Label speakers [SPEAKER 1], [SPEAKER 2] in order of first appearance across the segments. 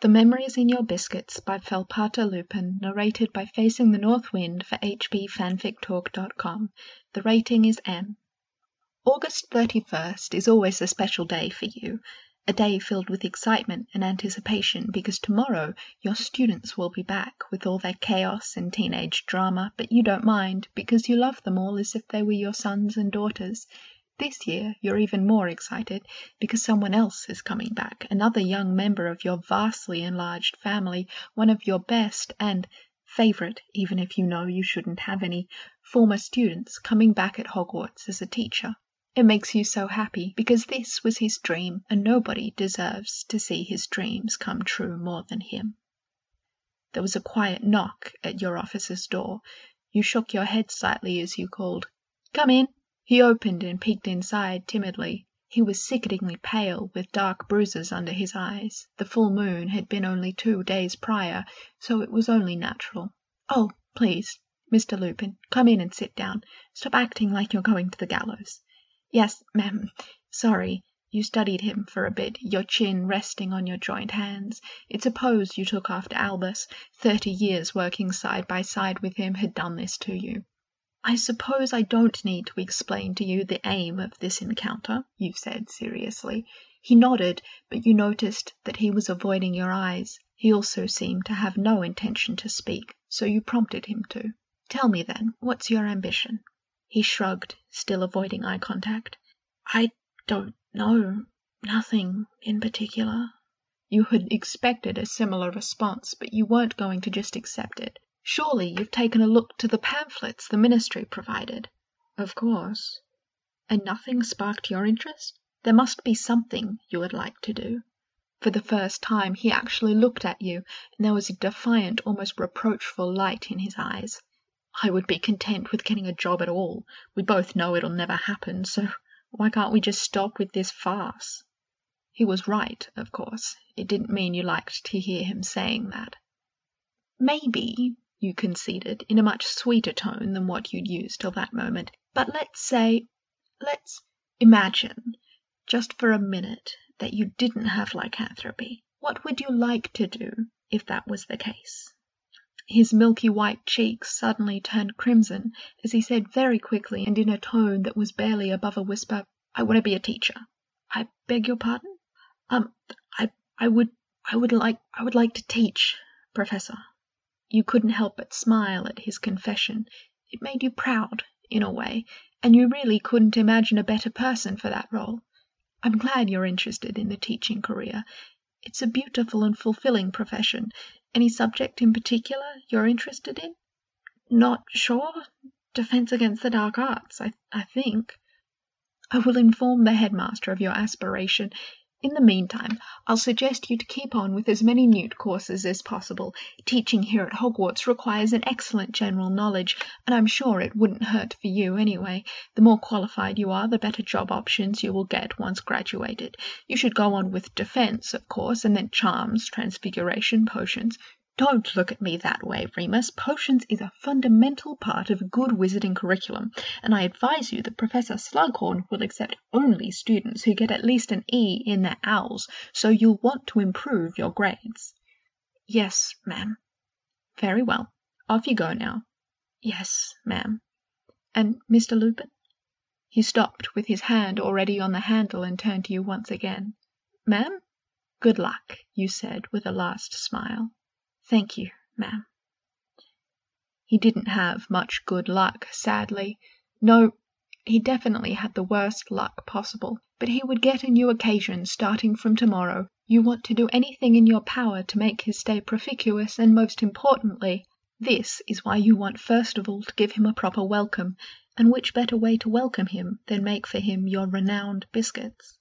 [SPEAKER 1] The Memories in Your Biscuits by Felpata Lupin, narrated by Facing the North Wind for hpfanfictalk.com The rating is M. August 31st is always a special day for you, a day filled with excitement and anticipation because tomorrow your students will be back with all their chaos and teenage drama, but you don't mind because you love them all as if they were your sons and daughters. This year you're even more excited because someone else is coming back, another young member of your vastly enlarged family, one of your best and favorite, even if you know you shouldn't have any, former students coming back at Hogwarts as a teacher. It makes you so happy because this was his dream and nobody deserves to see his dreams come true more than him. There was a quiet knock at your office's door. You shook your head slightly as you called, Come in. He opened and peeked inside timidly. He was sickeningly pale, with dark bruises under his eyes. The full moon had been only two days prior, so it was only natural. "Oh, please, Mr. Lupin, come in and sit down. Stop acting like you're going to the gallows." "Yes, ma'am. Sorry." You studied him for a bit, your chin resting on your joined hands. It's a pose you took after Albus. Thirty years working side by side with him had done this to you. "I suppose I don't need to explain to you the aim of this encounter," you said seriously. He nodded, but you noticed that he was avoiding your eyes. He also seemed to have no intention to speak, so you prompted him to. "Tell me, then, what's your ambition?" He shrugged, still avoiding eye contact. "I don't know nothing in particular." You had expected a similar response, but you weren't going to just accept it. Surely you've taken a look to the pamphlets the ministry provided?" "Of course." "And nothing sparked your interest? There must be something you would like to do." For the first time he actually looked at you, and there was a defiant, almost reproachful light in his eyes. "I would be content with getting a job at all. We both know it'll never happen, so why can't we just stop with this farce?" He was right, of course. It didn't mean you liked to hear him saying that. "Maybe you conceded, in a much sweeter tone than what you'd used till that moment. But let's say let's imagine, just for a minute, that you didn't have lycanthropy. What would you like to do if that was the case?" His milky white cheeks suddenly turned crimson as he said very quickly and in a tone that was barely above a whisper, "I want to be a teacher." "I beg your pardon?" "Um, I I would I would like I would like to teach, Professor." You couldn't help but smile at his confession. It made you proud, in a way, and you really couldn't imagine a better person for that role. I'm glad you're interested in the teaching career. It's a beautiful and fulfilling profession. Any subject in particular you're interested in?" "Not sure. Defense against the dark arts, I I think." "I will inform the headmaster of your aspiration. In the meantime, I'll suggest you to keep on with as many Newt courses as possible. Teaching here at Hogwarts requires an excellent general knowledge, and I'm sure it wouldn't hurt for you, anyway. The more qualified you are, the better job options you will get once graduated. You should go on with Defense, of course, and then Charms, Transfiguration, Potions. Don't look at me that way, Remus. Potions is a fundamental part of a good wizarding curriculum, and I advise you that Professor Slughorn will accept only students who get at least an E in their owls, so you'll want to improve your grades." "Yes, ma'am." "Very well. Off you go now." "Yes, ma'am." "And Mr. Lupin?" He stopped with his hand already on the handle and turned to you once again. "Ma'am?" "Good luck," you said with a last smile. "Thank you, ma'am." He didn't have much good luck, sadly. No, he definitely had the worst luck possible. But he would get a new occasion starting from tomorrow. You want to do anything in your power to make his stay propitious, and most importantly, this is why you want first of all to give him a proper welcome, and which better way to welcome him than make for him your renowned biscuits?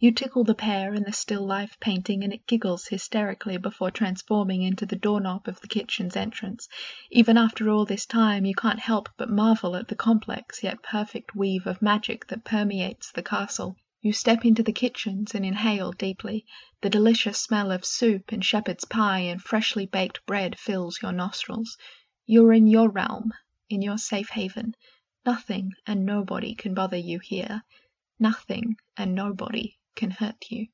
[SPEAKER 1] You tickle the pear in the still life painting and it giggles hysterically before transforming into the doorknob of the kitchen's entrance. Even after all this time you can't help but marvel at the complex yet perfect weave of magic that permeates the castle. You step into the kitchens and inhale deeply. The delicious smell of soup and shepherd's pie and freshly baked bread fills your nostrils. You're in your realm, in your safe haven. Nothing and nobody can bother you here. Nothing and nobody can hurt you.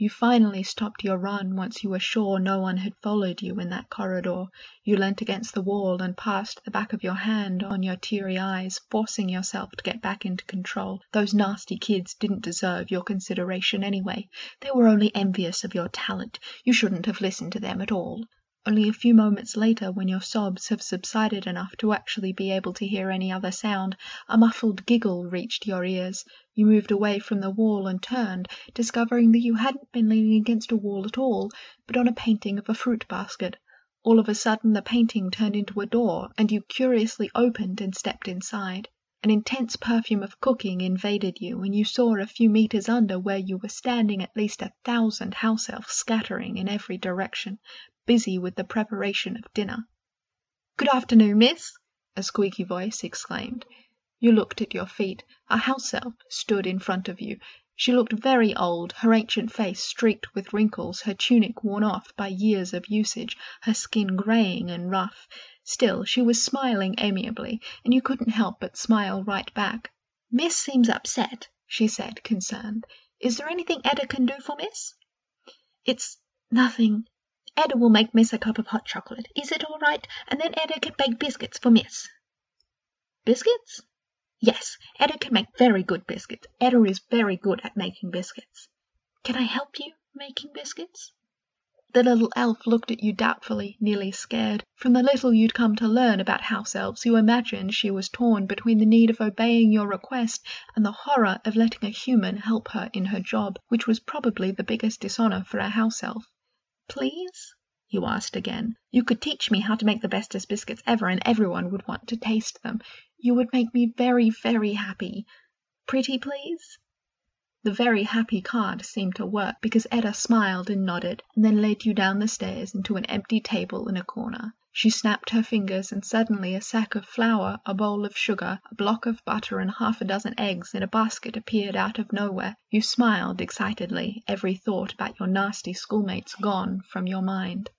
[SPEAKER 1] You finally stopped your run once you were sure no one had followed you in that corridor. You leant against the wall and passed the back of your hand on your teary eyes, forcing yourself to get back into control. Those nasty kids didn't deserve your consideration anyway. They were only envious of your talent. You shouldn't have listened to them at all. Only a few moments later, when your sobs have subsided enough to actually be able to hear any other sound, a muffled giggle reached your ears. You moved away from the wall and turned, discovering that you hadn't been leaning against a wall at all, but on a painting of a fruit basket. All of a sudden the painting turned into a door, and you curiously opened and stepped inside. An intense perfume of cooking invaded you, and you saw a few meters under where you were standing at least a thousand house elves scattering in every direction, busy with the preparation of dinner. "Good afternoon, miss!" a squeaky voice exclaimed. You looked at your feet. A house elf stood in front of you. She looked very old, her ancient face streaked with wrinkles, her tunic worn off by years of usage, her skin graying and rough. Still, she was smiling amiably, and you couldn't help but smile right back. "Miss seems upset," she said, concerned. "Is there anything Etta can do for Miss?" "It's nothing. Etta will make Miss a cup of hot chocolate. Is it all right? And then Ada can bake biscuits for Miss." "Biscuits?" "Yes, Ada can make very good biscuits. Ada is very good at making biscuits." "Can I help you making biscuits?" The little elf looked at you doubtfully, nearly scared. From the little you'd come to learn about house elves you imagined she was torn between the need of obeying your request and the horror of letting a human help her in her job, which was probably the biggest dishonor for a house elf. "Please?" you asked again. "You could teach me how to make the bestest biscuits ever, and everyone would want to taste them. You would make me very, very happy. Pretty, please?" The very happy card seemed to work, because Etta smiled and nodded, and then led you down the stairs into an empty table in a corner. She snapped her fingers, and suddenly a sack of flour, a bowl of sugar, a block of butter, and half a dozen eggs in a basket appeared out of nowhere. You smiled excitedly, every thought about your nasty schoolmates gone from your mind.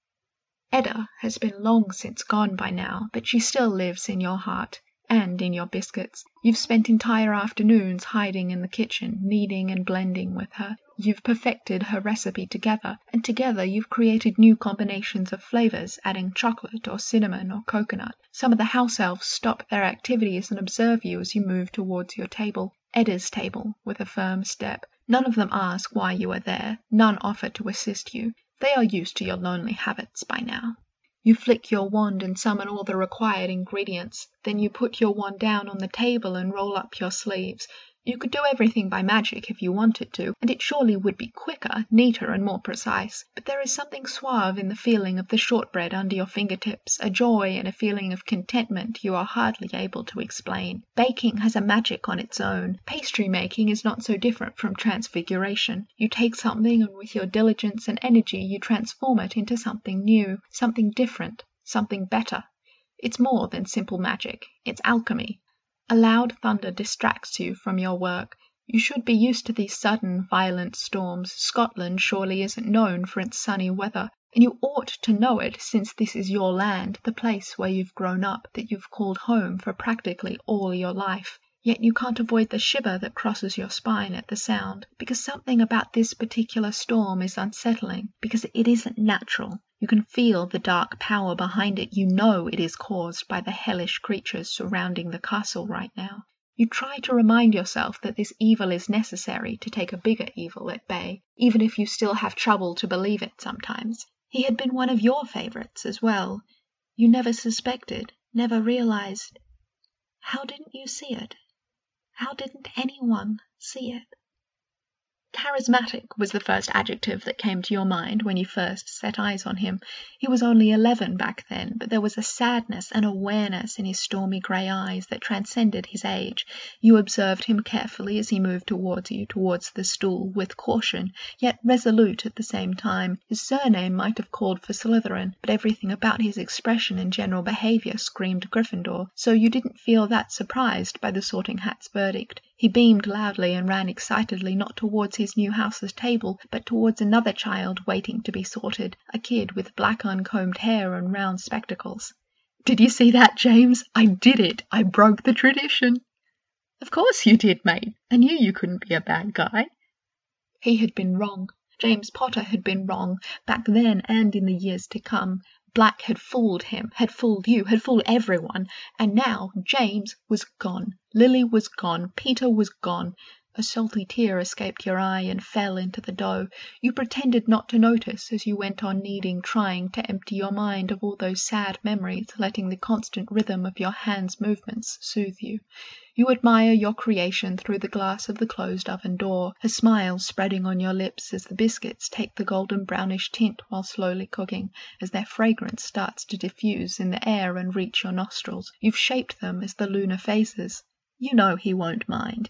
[SPEAKER 1] Etta has been long since gone by now, but she still lives in your heart and in your biscuits. You've spent entire afternoons hiding in the kitchen, kneading and blending with her. You've perfected her recipe together, and together you've created new combinations of flavors, adding chocolate or cinnamon or coconut. Some of the house elves stop their activities and observe you as you move towards your table, Etta's table, with a firm step. None of them ask why you are there. None offer to assist you. They are used to your lonely habits by now. You flick your wand and summon all the required ingredients. Then you put your wand down on the table and roll up your sleeves. You could do everything by magic if you wanted to, and it surely would be quicker, neater, and more precise. But there is something suave in the feeling of the shortbread under your fingertips, a joy and a feeling of contentment you are hardly able to explain. Baking has a magic on its own. Pastry making is not so different from transfiguration. You take something and with your diligence and energy you transform it into something new, something different, something better. It's more than simple magic. It's alchemy. A loud thunder distracts you from your work. You should be used to these sudden, violent storms. Scotland surely isn't known for its sunny weather, and you ought to know it since this is your land, the place where you've grown up, that you've called home for practically all your life. Yet you can't avoid the shiver that crosses your spine at the sound, because something about this particular storm is unsettling, because it isn't natural. You can feel the dark power behind it. You know it is caused by the hellish creatures surrounding the castle right now. You try to remind yourself that this evil is necessary to take a bigger evil at bay, even if you still have trouble to believe it sometimes. He had been one of your favorites as well. You never suspected, never realized. How didn't you see it? How didn't anyone see it? Charismatic was the first adjective that came to your mind when you first set eyes on him. He was only eleven back then, but there was a sadness and awareness in his stormy grey eyes that transcended his age. You observed him carefully as he moved towards you, towards the stool, with caution, yet resolute at the same time. His surname might have called for Slytherin, but everything about his expression and general behaviour screamed Gryffindor, so you didn't feel that surprised by the Sorting Hat's verdict. He beamed loudly and ran excitedly not towards his new house's table, but towards another child waiting to be sorted, a kid with black uncombed hair and round spectacles. "Did you see that, James? I did it! I broke the tradition!" "Of course you did, mate. I knew you couldn't be a bad guy." He had been wrong. James Potter had been wrong, back then and in the years to come. Black had fooled him, had fooled you, had fooled everyone, and now James was gone, Lily was gone, Peter was gone. A salty tear escaped your eye and fell into the dough. You pretended not to notice as you went on kneading, trying to empty your mind of all those sad memories, letting the constant rhythm of your hands' movements soothe you. You admire your creation through the glass of the closed oven door, a smile spreading on your lips as the biscuits take the golden brownish tint while slowly cooking, as their fragrance starts to diffuse in the air and reach your nostrils. You've shaped them as the lunar phases. You know he won't mind.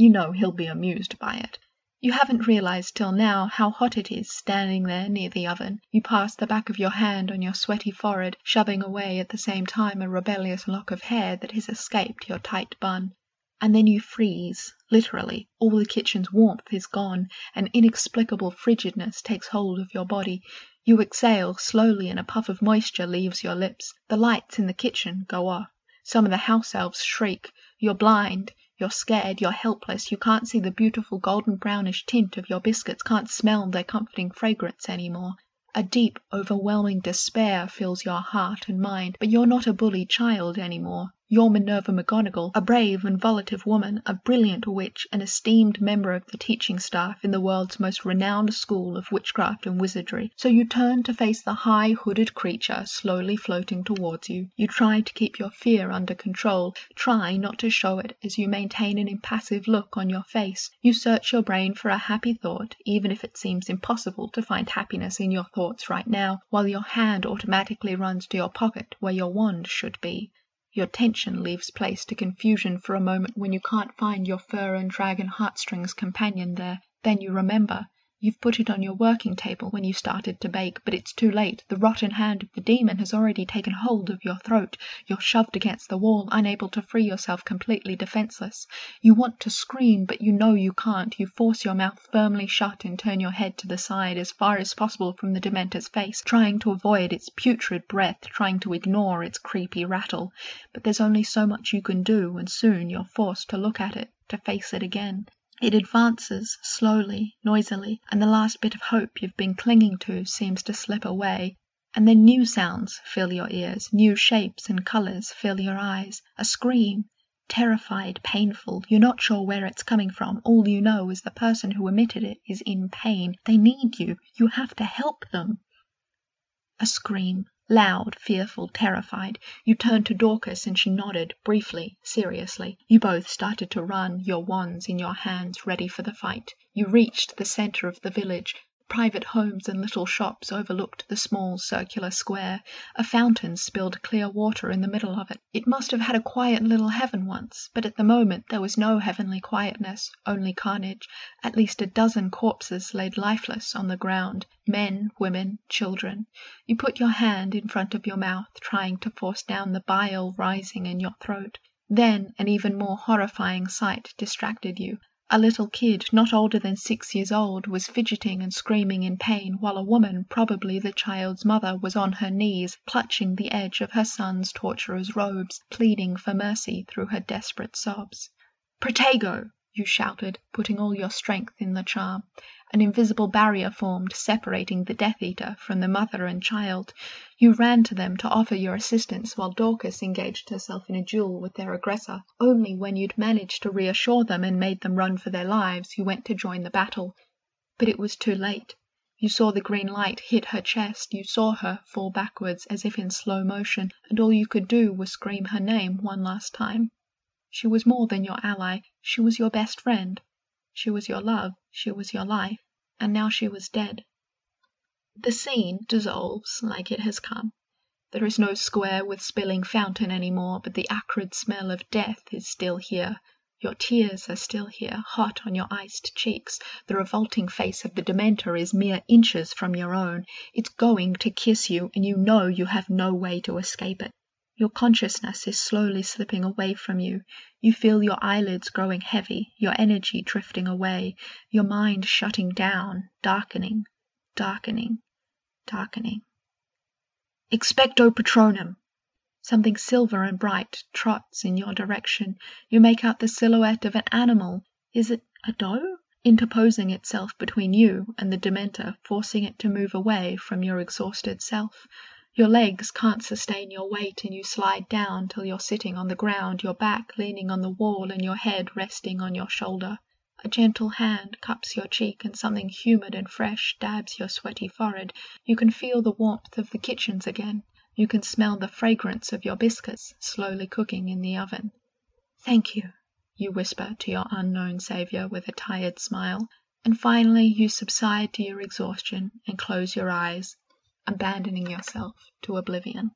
[SPEAKER 1] You know he'll be amused by it. You haven't realized till now how hot it is standing there near the oven. You pass the back of your hand on your sweaty forehead, shoving away at the same time a rebellious lock of hair that has escaped your tight bun. And then you freeze, literally. All the kitchen's warmth is gone. An inexplicable frigidness takes hold of your body. You exhale slowly and a puff of moisture leaves your lips. The lights in the kitchen go off. Some of the house elves shriek. You're blind. You're scared, you're helpless, you can't see the beautiful golden brownish tint of your biscuits, can't smell their comforting fragrance any more. A deep, overwhelming despair fills your heart and mind, but you're not a bully child any more. You're Minerva McGonagall, a brave and volitive woman, a brilliant witch, an esteemed member of the teaching staff in the world's most renowned school of witchcraft and wizardry. So you turn to face the high, hooded creature slowly floating towards you. You try to keep your fear under control, try not to show it as you maintain an impassive look on your face. You search your brain for a happy thought, even if it seems impossible to find happiness in your thoughts right now, while your hand automatically runs to your pocket where your wand should be. Your tension leaves place to confusion for a moment when you can't find your fur and dragon heartstrings companion there. Then you remember. You've put it on your working table when you started to bake, but it's too late. The rotten hand of the demon has already taken hold of your throat. You're shoved against the wall, unable to free yourself, completely defenseless. You want to scream, but you know you can't. You force your mouth firmly shut and turn your head to the side as far as possible from the dementor's face, trying to avoid its putrid breath, trying to ignore its creepy rattle. But there's only so much you can do, and soon you're forced to look at it, to face it again. It advances, slowly, noisily, and the last bit of hope you've been clinging to seems to slip away. And then new sounds fill your ears, new shapes and colors fill your eyes. A scream, terrified, painful. You're not sure where it's coming from. All you know is the person who emitted it is in pain. They need you. You have to help them. A scream, loud, fearful, terrified. You turned to Dorcas and she nodded, briefly, seriously. You both started to run, your wands in your hands, ready for the fight. You reached the center of the village. Private homes and little shops overlooked the small circular square. A fountain spilled clear water in the middle of it. It must have had a quiet little heaven once, but at the moment there was no heavenly quietness, only carnage. At least a dozen corpses laid lifeless on the ground men, women, children. You put your hand in front of your mouth, trying to force down the bile rising in your throat. Then an even more horrifying sight distracted you. A little kid, not older than six years old, was fidgeting and screaming in pain, while a woman, probably the child's mother, was on her knees, clutching the edge of her son's torturer's robes, pleading for mercy through her desperate sobs. Protego! You shouted, putting all your strength in the charm. An invisible barrier formed, separating the Death Eater from the mother and child. You ran to them to offer your assistance while Dorcas engaged herself in a duel with their aggressor. Only when you'd managed to reassure them and made them run for their lives, you went to join the battle. But it was too late. You saw the green light hit her chest, you saw her fall backwards as if in slow motion, and all you could do was scream her name one last time. She was more than your ally, she was your best friend. She was your love, she was your life, and now she was dead. The scene dissolves like it has come. There is no square with spilling fountain any more, but the acrid smell of death is still here. Your tears are still here, hot on your iced cheeks. The revolting face of the Dementor is mere inches from your own. It's going to kiss you, and you know you have no way to escape it. Your consciousness is slowly slipping away from you. You feel your eyelids growing heavy, your energy drifting away, your mind shutting down, darkening, darkening, darkening. Expecto Patronum! Something silver and bright trots in your direction. You make out the silhouette of an animal. Is it a doe? interposing itself between you and the Dementor, forcing it to move away from your exhausted self. Your legs can't sustain your weight and you slide down till you're sitting on the ground, your back leaning on the wall and your head resting on your shoulder. A gentle hand cups your cheek and something humid and fresh dabs your sweaty forehead. You can feel the warmth of the kitchens again. You can smell the fragrance of your biscuits slowly cooking in the oven. Thank you, you whisper to your unknown savior with a tired smile. And finally you subside to your exhaustion and close your eyes, abandoning yourself to oblivion.